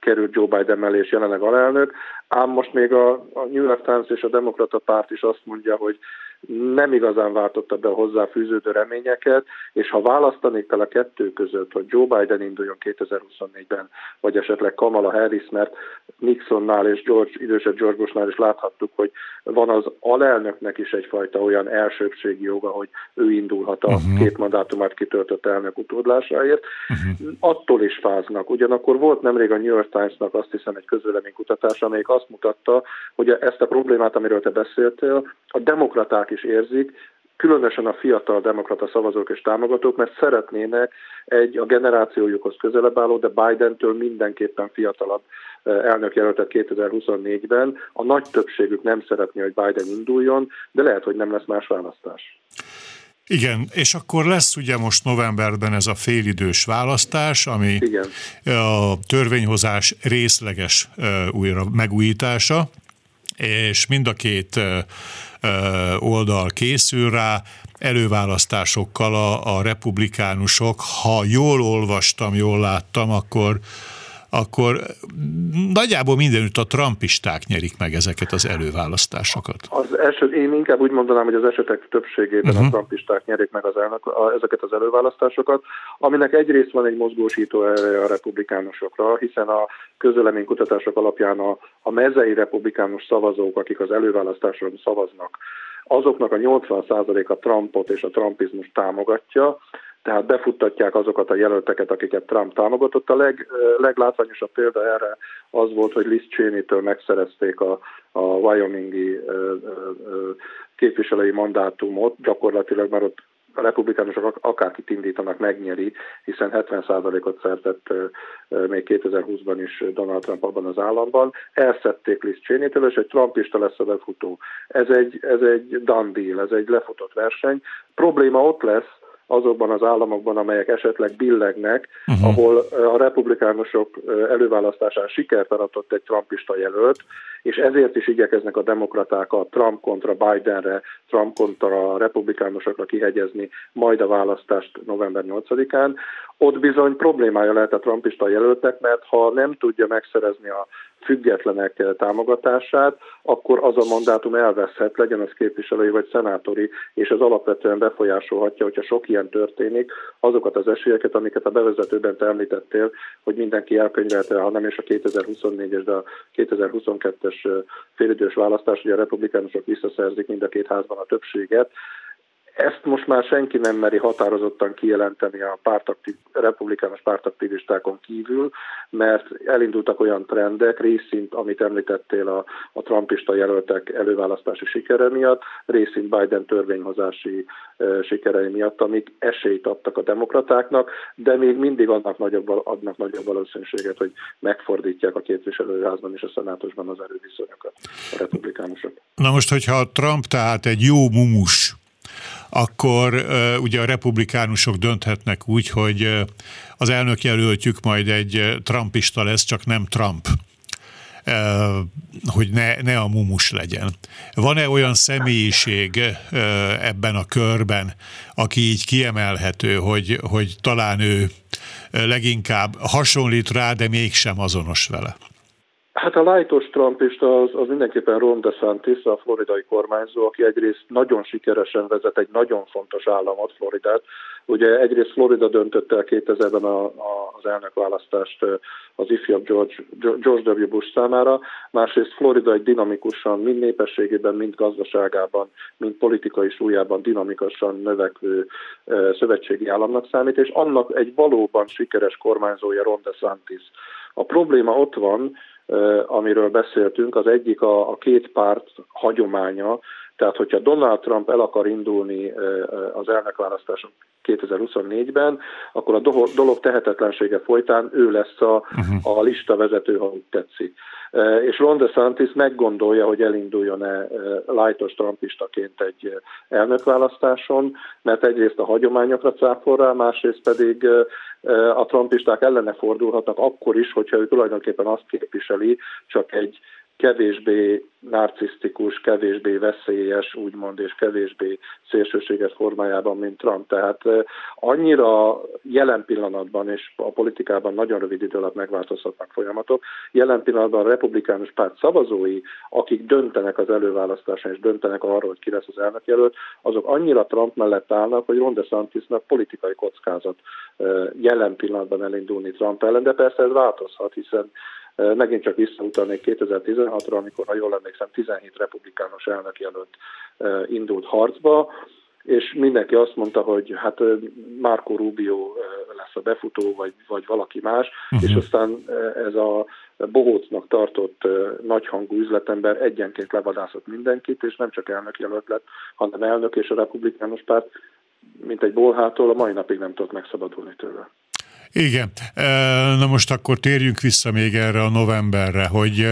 került Joe Biden mellé, és jelenleg alelnök. Ám most még a, a New York Times és a Demokrata Párt is azt mondja, hogy nem igazán váltotta be a hozzáfűződő reményeket, és ha választanék kell a kettő között, hogy Joe Biden induljon 2024-ben, vagy esetleg Kamala Harris, mert Nixonnál és George, idősebb George Bushnál is láthattuk, hogy van az alelnöknek is egyfajta olyan elsőbségi joga, hogy ő indulhat a uh-huh. két mandátumát kitöltött elnök utódlásáért. Uh-huh. Attól is fáznak. Ugyanakkor volt nemrég a New York Times-nak azt hiszem egy közvéleménykutatás, amelyik azt mutatta, hogy ezt a problémát, amiről te beszéltél, a demokraták is érzik, különösen a fiatal demokrata szavazók és támogatók, mert szeretnének egy a generációjukhoz közelebb álló, de Biden-től mindenképpen fiatalabb eh, elnökjelöltet 2024-ben. A nagy többségük nem szeretné, hogy Biden induljon, de lehet, hogy nem lesz más választás. Igen, és akkor lesz ugye most novemberben ez a félidős választás, ami Igen. a törvényhozás részleges eh, újra megújítása, és mind a két oldal készül rá, előválasztásokkal a, a republikánusok, ha jól olvastam, jól láttam, akkor akkor nagyjából mindenütt a trumpisták nyerik meg ezeket az előválasztásokat. Az eset, én inkább úgy mondanám, hogy az esetek többségében uh-huh. a trumpisták nyerik meg az elnök, a, ezeket az előválasztásokat, aminek egyrészt van egy mozgósító a republikánusokra, hiszen a közöleménykutatások alapján a, a mezei republikánus szavazók, akik az előválasztáson szavaznak, azoknak a 80%-a Trumpot és a trumpizmus támogatja, tehát befuttatják azokat a jelölteket, akiket Trump támogatott. A leg, leglátványosabb példa erre az volt, hogy Liz Cheney-től megszerezték a, a Wyomingi képviselői mandátumot, gyakorlatilag már ott a republikánusok akárkit indítanak, megnyeri, hiszen 70%-ot szertett még 2020-ban is Donald Trump abban az államban. Elszették Liz Cheney-től, és egy Trumpista lesz a befutó. Ez egy, ez egy done deal, ez egy lefutott verseny. Probléma ott lesz, azokban az államokban, amelyek esetleg billegnek, uh-huh. ahol a republikánusok előválasztásán sikert aratott egy trumpista jelölt, és ezért is igyekeznek a demokraták a Trump kontra Bidenre, Trump kontra a republikánusokra kihegyezni majd a választást november 8-án. Ott bizony problémája lehet a trumpista jelöltnek, mert ha nem tudja megszerezni a függetlenek támogatását, akkor az a mandátum elveszhet, legyen az képviselői vagy szenátori, és ez alapvetően befolyásolhatja, hogyha sok ilyen történik, azokat az esélyeket, amiket a bevezetőben te említettél, hogy mindenki elkönyvelte, ha nem is a 2024-es, de a 2022-es félidős választás, hogy a republikánusok visszaszerzik mind a két házban a többséget, ezt most már senki nem meri határozottan kijelenteni a pártaktiv, republikánus pártaktivistákon kívül, mert elindultak olyan trendek, részint, amit említettél a, a trumpista jelöltek előválasztási sikere miatt, részint Biden törvényhozási e, sikerei miatt, amik esélyt adtak a demokratáknak, de még mindig annak nagyobb, adnak nagyobb valószínűséget, hogy megfordítják a képviselőházban és a szenátusban az erőviszonyokat a republikánusok. Na most, hogyha Trump tehát egy jó mumus, akkor ugye a republikánusok dönthetnek úgy, hogy az elnök jelöltjük majd egy trumpista lesz, csak nem Trump hogy ne, ne a mumus legyen. Van-e olyan személyiség ebben a körben, aki így kiemelhető, hogy, hogy talán ő leginkább hasonlít rá, de mégsem azonos vele? Hát a lájtos trumpista az, az mindenképpen Ron DeSantis, a floridai kormányzó, aki egyrészt nagyon sikeresen vezet egy nagyon fontos államot, Floridát. Ugye egyrészt Florida döntött el 2000-ben a, a, az elnökválasztást az ifjabb George, George W. Bush számára, másrészt Florida egy dinamikusan, mind népességében, mind gazdaságában, mind politikai súlyában dinamikusan növekvő szövetségi államnak számít, és annak egy valóban sikeres kormányzója Ron DeSantis. A probléma ott van, amiről beszéltünk, az egyik a, a két párt hagyománya, tehát hogyha Donald Trump el akar indulni az elnökválasztáson 2024-ben, akkor a dolog tehetetlensége folytán ő lesz a, uh-huh. a lista vezető, ha úgy tetszik. És Ron DeSantis meggondolja, hogy elinduljon-e lightos trumpistaként egy elnökválasztáson, mert egyrészt a hagyományokra cáfol rá, másrészt pedig a trumpisták ellene fordulhatnak akkor is, hogyha ő tulajdonképpen azt képviseli, csak egy kevésbé narcisztikus, kevésbé veszélyes, úgymond, és kevésbé szélsőséges formájában, mint Trump. Tehát annyira jelen pillanatban, és a politikában nagyon rövid idő alatt megváltozhatnak folyamatok, jelen pillanatban a republikánus párt szavazói, akik döntenek az előválasztáson, és döntenek arról, hogy ki lesz az elnökjelölt, azok annyira Trump mellett állnak, hogy Ron DeSantisnak politikai kockázat jelen pillanatban elindulni Trump ellen, de persze ez változhat, hiszen Megint csak visszautalnék 2016-ra, amikor, ha jól emlékszem, 17 republikánus elnökjelölt indult harcba, és mindenki azt mondta, hogy hát Marco Rubio lesz a befutó, vagy, vagy valaki más, uh-huh. és aztán ez a bohócnak tartott nagyhangú üzletember egyenként levadászott mindenkit, és nem csak elnökjelölt lett, hanem elnök és a republikánus párt, mint egy bolhától, a mai napig nem tudott megszabadulni tőle. Igen. Na most akkor térjünk vissza még erre a novemberre, hogy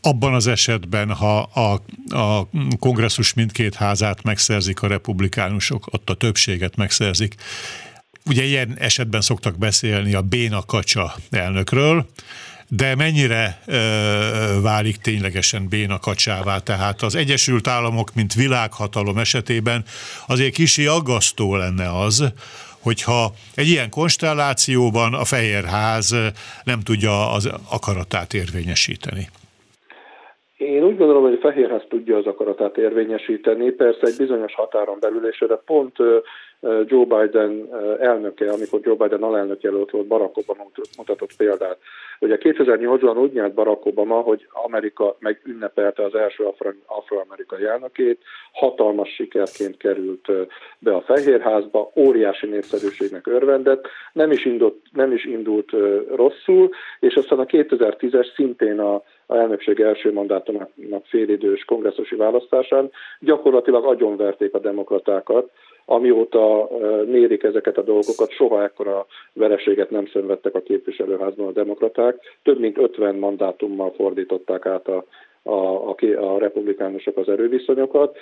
abban az esetben, ha a, a kongresszus mindkét házát megszerzik a republikánusok, ott a többséget megszerzik, ugye ilyen esetben szoktak beszélni a béna kacsa elnökről, de mennyire ö, válik ténylegesen béna kacsává? Tehát az Egyesült Államok, mint világhatalom esetében azért kicsi aggasztó lenne az, hogyha egy ilyen konstellációban a Fehérház nem tudja az akaratát érvényesíteni. Én úgy gondolom, hogy a Fehérház tudja az akaratát érvényesíteni, persze egy bizonyos határon belül, és erre pont Joe Biden elnöke, amikor Joe Biden alelnök jelölt volt, Barack Obama mutatott példát. Ugye 2008-ban úgy nyert Barack Obama, hogy Amerika megünnepelte az első afroamerikai elnökét, hatalmas sikerként került be a Fehérházba, óriási népszerűségnek örvendett, nem is indult, nem is indult rosszul, és aztán a 2010-es szintén a, a elnökség első mandátumának félidős kongresszusi választásán gyakorlatilag agyonverték a demokratákat, amióta mérik ezeket a dolgokat, soha ekkora vereséget nem szenvedtek a képviselőházban a demokraták. Több mint 50 mandátummal fordították át a, a, a, a republikánusok az erőviszonyokat,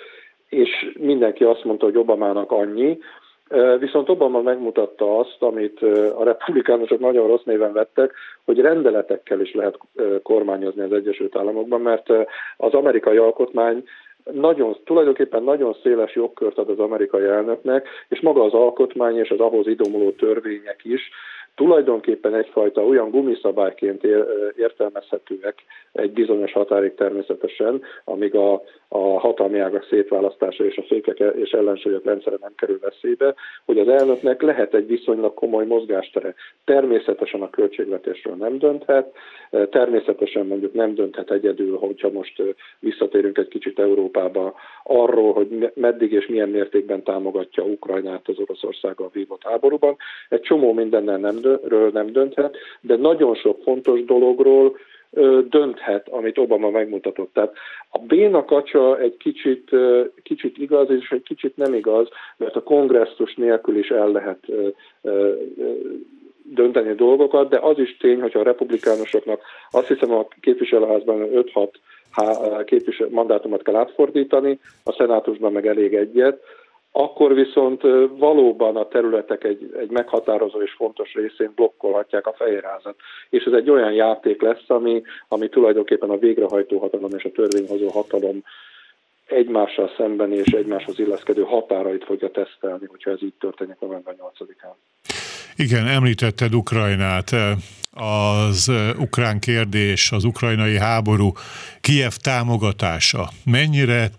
és mindenki azt mondta, hogy Obamának annyi, Viszont Obama megmutatta azt, amit a republikánusok nagyon rossz néven vettek, hogy rendeletekkel is lehet kormányozni az Egyesült Államokban, mert az amerikai alkotmány nagyon, tulajdonképpen nagyon széles jogkört ad az amerikai elnöknek, és maga az alkotmány és az ahhoz idomuló törvények is tulajdonképpen egyfajta olyan gumiszabályként értelmezhetőek egy bizonyos határig természetesen, amíg a, a hatalmi ágak szétválasztása és a fékek és ellensúlyok rendszere nem kerül veszélybe, hogy az elnöknek lehet egy viszonylag komoly mozgástere. Természetesen a költségvetésről nem dönthet, természetesen mondjuk nem dönthet egyedül, hogyha most visszatérünk egy kicsit Európába arról, hogy meddig és milyen mértékben támogatja Ukrajnát az Oroszországgal vívott háborúban. Egy csomó mindennel nem, nem dönthet, de nagyon sok fontos dologról dönthet, amit Obama megmutatott. Tehát a béna kacsa egy kicsit, kicsit igaz, és egy kicsit nem igaz, mert a kongresszus nélkül is el lehet dönteni a dolgokat, de az is tény, hogyha a republikánusoknak azt hiszem a képviselőházban 5-6 képviselő mandátumot kell átfordítani, a szenátusban meg elég egyet, akkor viszont valóban a területek egy, egy meghatározó és fontos részén blokkolhatják a fehérházat. És ez egy olyan játék lesz, ami, ami tulajdonképpen a végrehajtó hatalom és a törvényhozó hatalom egymással szemben és egymáshoz illeszkedő határait fogja tesztelni, hogyha ez így történik november 8-án. Igen, említetted Ukrajnát. Az ukrán kérdés, az ukrajnai háború, Kiev támogatása mennyire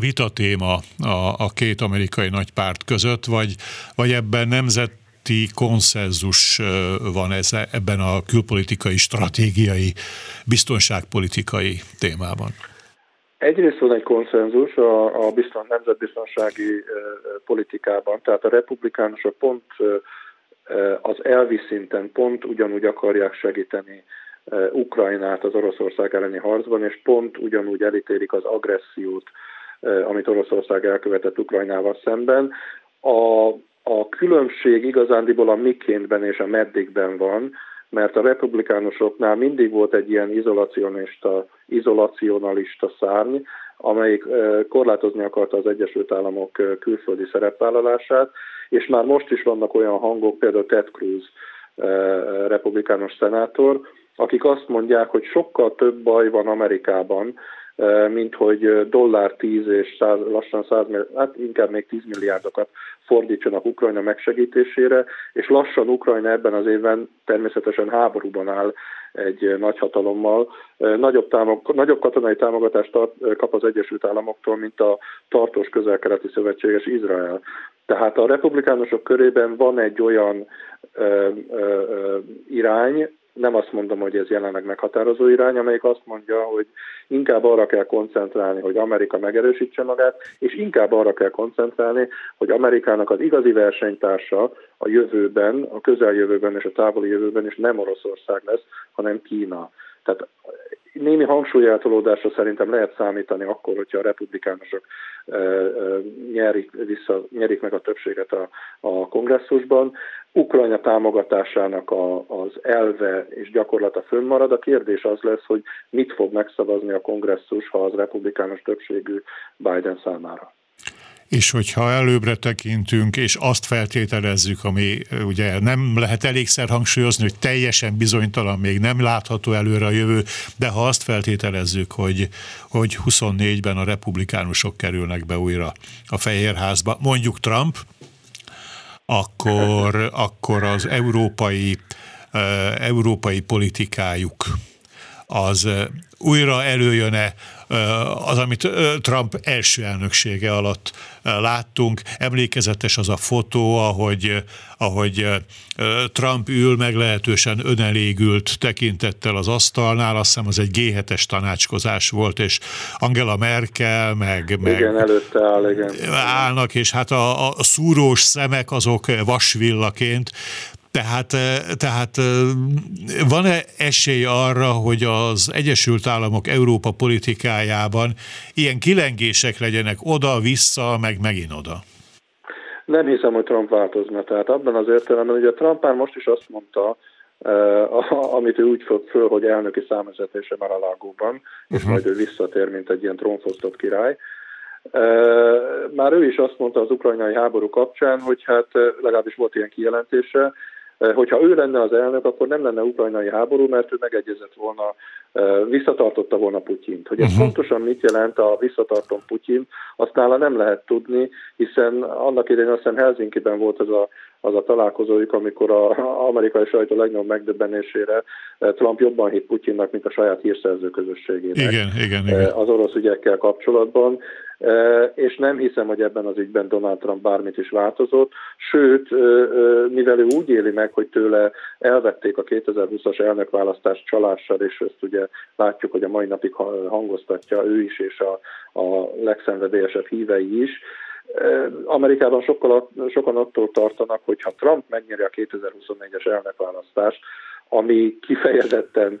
vitatéma a, a két amerikai nagypárt között, vagy, vagy ebben nemzeti konszenzus van ez, ebben a külpolitikai, stratégiai, biztonságpolitikai témában? Egyrészt van egy konszenzus a, a bizton, nemzetbiztonsági politikában, tehát a republikánusok pont az elvi szinten pont ugyanúgy akarják segíteni Ukrajnát az Oroszország elleni harcban, és pont ugyanúgy elítélik az agressziót, amit Oroszország elkövetett Ukrajnával szemben. A, a különbség igazándiból a mikéntben és a meddigben van, mert a republikánusoknál mindig volt egy ilyen izolacionista, izolacionalista szárny, amelyik korlátozni akarta az Egyesült Államok külföldi szerepvállalását, és már most is vannak olyan hangok, például Ted Cruz, republikánus szenátor, akik azt mondják, hogy sokkal több baj van Amerikában, mint hogy dollár 10 és 100, lassan 100, hát inkább még 10 milliárdokat fordítsanak Ukrajna megsegítésére, és lassan Ukrajna ebben az évben természetesen háborúban áll egy nagy hatalommal. Nagyobb, támog, nagyobb katonai támogatást tart, kap az Egyesült Államoktól, mint a tartós közel-keleti szövetséges Izrael. Tehát a republikánusok körében van egy olyan ö, ö, irány, nem azt mondom, hogy ez jelenleg meghatározó irány, amelyik azt mondja, hogy inkább arra kell koncentrálni, hogy Amerika megerősítse magát, és inkább arra kell koncentrálni, hogy Amerikának az igazi versenytársa a jövőben, a közeljövőben és a távoli jövőben is nem Oroszország lesz, hanem Kína. Tehát némi hangsúlyeltolódásra szerintem lehet számítani akkor, hogyha a republikánusok nyerik, vissza, nyerik meg a többséget a, a kongresszusban. Ukrajna támogatásának a, az elve és gyakorlata fönnmarad. A kérdés az lesz, hogy mit fog megszavazni a kongresszus, ha az republikánus többségű Biden számára és hogyha előbbre tekintünk, és azt feltételezzük, ami ugye nem lehet elégszer hangsúlyozni, hogy teljesen bizonytalan, még nem látható előre a jövő, de ha azt feltételezzük, hogy, hogy 24-ben a republikánusok kerülnek be újra a Fehérházba, mondjuk Trump, akkor, akkor az európai, európai politikájuk az újra előjön-e az, amit Trump első elnöksége alatt láttunk. Emlékezetes az a fotó, ahogy, ahogy Trump ül meglehetősen önelégült tekintettel az asztalnál, azt hiszem az egy G7-es tanácskozás volt, és Angela Merkel, meg, meg igen, előtte áll, igen. állnak, és hát a, a szúrós szemek azok vasvillaként tehát, tehát van-e esély arra, hogy az Egyesült Államok Európa politikájában ilyen kilengések legyenek oda-vissza, meg megint oda? Nem hiszem, hogy Trump változna. Tehát abban az értelemben, hogy a Trump már most is azt mondta, amit ő úgy fog föl, hogy elnöki számvezetése már a lágóban, és uh-huh. majd ő visszatér, mint egy ilyen trónfosztott király. Már ő is azt mondta az ukrajnai háború kapcsán, hogy hát legalábbis volt ilyen kijelentése, Hogyha ő lenne az elnök, akkor nem lenne ukrajnai háború, mert ő megegyezett volna, visszatartotta volna Putyint. Hogy ez uh-huh. pontosan mit jelent a visszatartom Putyin, azt nála nem lehet tudni, hiszen annak idején azt hiszem Helsinki-ben volt az a, az a találkozójuk, amikor az amerikai sajtó legnagyobb megdöbbenésére Trump jobban hitt Putyinnak, mint a saját hírszerző közösségének. Igen, igen, igen. Az orosz ügyekkel kapcsolatban és nem hiszem, hogy ebben az ügyben Donald Trump bármit is változott, sőt, mivel ő úgy éli meg, hogy tőle elvették a 2020-as elnökválasztás csalással, és ezt ugye látjuk, hogy a mai napig hangoztatja ő is, és a, a legszenvedélyesebb hívei is, Amerikában sokkal, sokan attól tartanak, hogy ha Trump megnyeri a 2024-es elnökválasztást, ami kifejezetten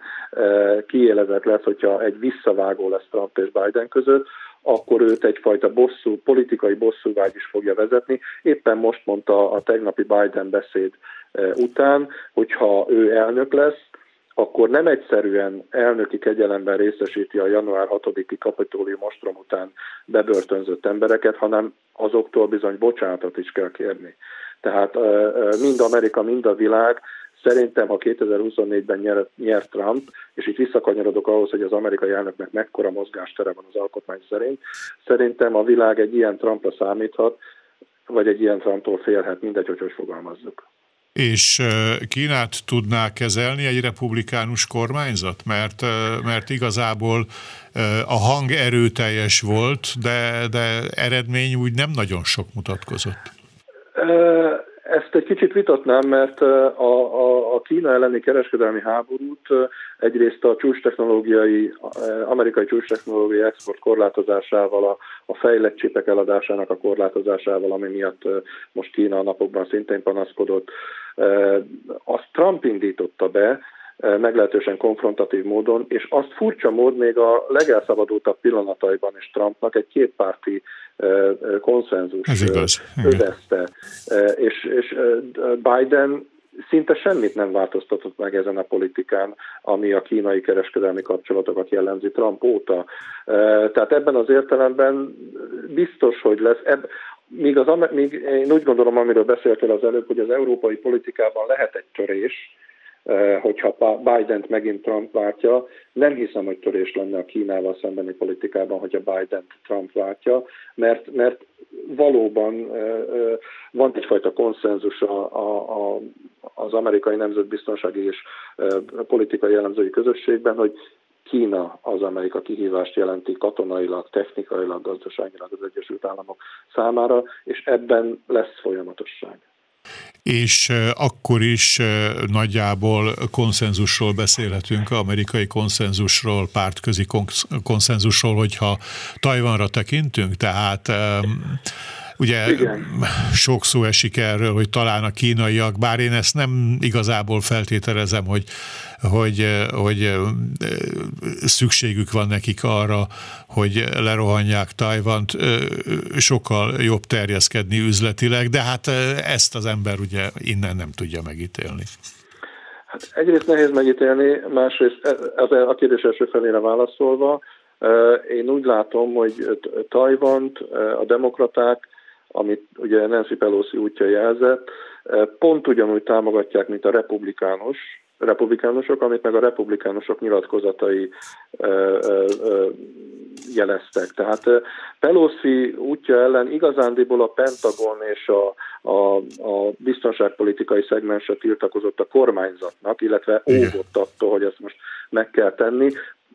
kiélezett lesz, hogyha egy visszavágó lesz Trump és Biden között, akkor őt egyfajta bosszú, politikai bosszúvágy is fogja vezetni. Éppen most mondta a tegnapi Biden beszéd e, után, hogyha ő elnök lesz, akkor nem egyszerűen elnöki kegyelemben részesíti a január 6-i kapitólium ostrom után bebörtönzött embereket, hanem azoktól bizony bocsánatot is kell kérni. Tehát mind Amerika, mind a világ Szerintem, ha 2024-ben nyer, nyer Trump, és itt visszakanyarodok ahhoz, hogy az amerikai elnöknek mekkora mozgástere van az alkotmány szerint, szerintem a világ egy ilyen Trumpra számíthat, vagy egy ilyen Trumptól félhet, mindegy, hogy hogy fogalmazzuk. És Kínát tudná kezelni egy republikánus kormányzat? Mert, mert igazából a hang erőteljes volt, de, de eredmény úgy nem nagyon sok mutatkozott. Ezt egy kicsit vitatnám, mert a, a, a Kína elleni kereskedelmi háborút egyrészt a csúcs technológiai, amerikai csúcs technológiai export korlátozásával, a, a fejlett csipek eladásának a korlátozásával, ami miatt most Kína a napokban szintén panaszkodott, azt Trump indította be, meglehetősen konfrontatív módon, és azt furcsa mód még a legelszabadultabb pillanataiban is Trumpnak egy kétpárti konszenzus övezte. És, és Biden szinte semmit nem változtatott meg ezen a politikán, ami a kínai kereskedelmi kapcsolatokat jellemzi Trump óta. Tehát ebben az értelemben biztos, hogy lesz. Míg, az, míg én úgy gondolom, amiről beszéltél az előbb, hogy az európai politikában lehet egy törés, Eh, hogyha Biden-t megint Trump váltja. Nem hiszem, hogy törés lenne a Kínával szembeni politikában, hogyha Biden-t Trump váltja, mert, mert valóban eh, eh, van egyfajta konszenzus a, a, a, az amerikai nemzetbiztonsági és politikai jellemzői közösségben, hogy Kína az, amelyik a kihívást jelenti katonailag, technikailag, gazdaságilag az Egyesült Államok számára, és ebben lesz folyamatosság és akkor is nagyjából konszenzusról beszélhetünk, amerikai konszenzusról, pártközi konszenzusról, hogyha Tajvanra tekintünk, tehát Ugye Igen. sok szó esik erről, hogy talán a kínaiak, bár én ezt nem igazából feltételezem, hogy, hogy, hogy szükségük van nekik arra, hogy lerohanják Tajvant, sokkal jobb terjeszkedni üzletileg, de hát ezt az ember ugye innen nem tudja megítélni. Hát egyrészt nehéz megítélni, másrészt e, a kérdés első felére válaszolva, én úgy látom, hogy Tajvant a demokraták amit ugye Nancy Pelosi útja jelzett, eh, pont ugyanúgy támogatják, mint a republikánus, republikánusok, amit meg a republikánusok nyilatkozatai jeleztek. Tehát Pelosi útja ellen igazándiból a Pentagon és a, a, a biztonságpolitikai szegmense tiltakozott a kormányzatnak, illetve óvott attól, hogy ezt most meg kell tenni.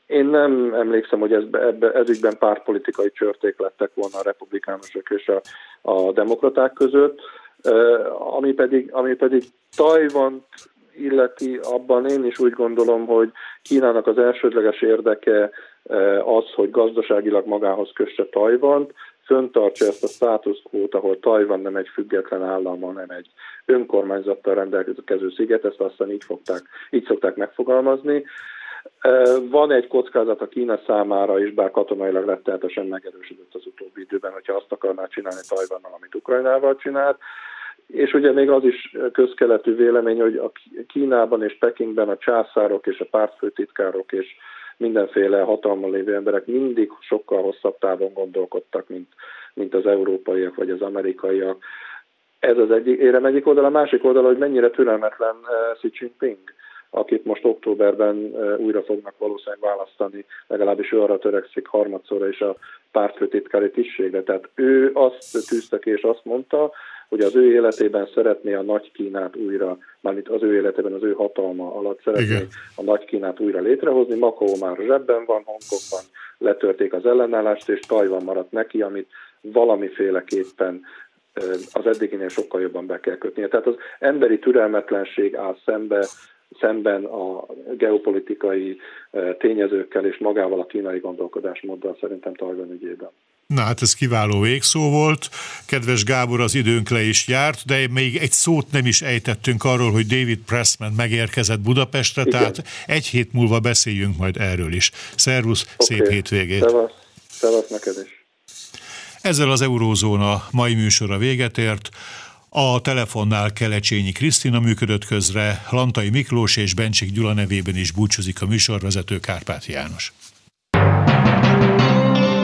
Én nem emlékszem, hogy ez, ebbe, ezügyben pártpolitikai csörték lettek volna a republikánusok és a, a demokraták között, ami pedig, ami pedig Tajvan illeti, abban én is úgy gondolom, hogy Kínának az elsődleges érdeke az, hogy gazdaságilag magához kösse Tajvant, föntartsa ezt a status quo ahol Tajvan nem egy független állam, hanem egy önkormányzattal rendelkező sziget, ezt aztán így, fogták, így szokták megfogalmazni. Van egy kockázat a Kína számára is, bár katonailag rettenetesen megerősödött az utóbbi időben, hogyha azt akarná csinálni Tajvannal, amit Ukrajnával csinált. És ugye még az is közkeletű vélemény, hogy a Kínában és Pekingben a császárok és a pártfőtitkárok és mindenféle hatalmon lévő emberek mindig sokkal hosszabb távon gondolkodtak, mint, mint az európaiak vagy az amerikaiak Ez az egyik érem egyik oldal, a másik oldal, hogy mennyire türelmetlen Xi Jinping akit most októberben újra fognak valószínűleg választani, legalábbis ő arra törekszik harmadszorra is a pártfőtitkári tisztségre. Tehát ő azt tűzte ki és azt mondta, hogy az ő életében szeretné a Nagy Kínát újra, mármint az ő életében, az ő hatalma alatt szeretné Igen. a Nagy Kínát újra létrehozni. Makó már zsebben van, Hongkongban letörték az ellenállást, és Tajvan maradt neki, amit valamiféleképpen az eddiginél sokkal jobban be kell kötnie. Tehát az emberi türelmetlenség áll szembe szemben a geopolitikai tényezőkkel és magával a kínai gondolkodásmóddal szerintem Tajvan ügyében. Na hát ez kiváló végszó volt. Kedves Gábor, az időnk le is járt, de még egy szót nem is ejtettünk arról, hogy David Pressman megérkezett Budapestre, Igen. tehát egy hét múlva beszéljünk majd erről is. Szervusz, okay. szép hétvégét! Szevasz, Szevasz neked is! Ezzel az Eurózóna mai műsora véget ért. A telefonnál Kelecsényi Krisztina működött közre, Lantai Miklós és Bencsik Gyula nevében is búcsúzik a műsorvezető Kárpát János.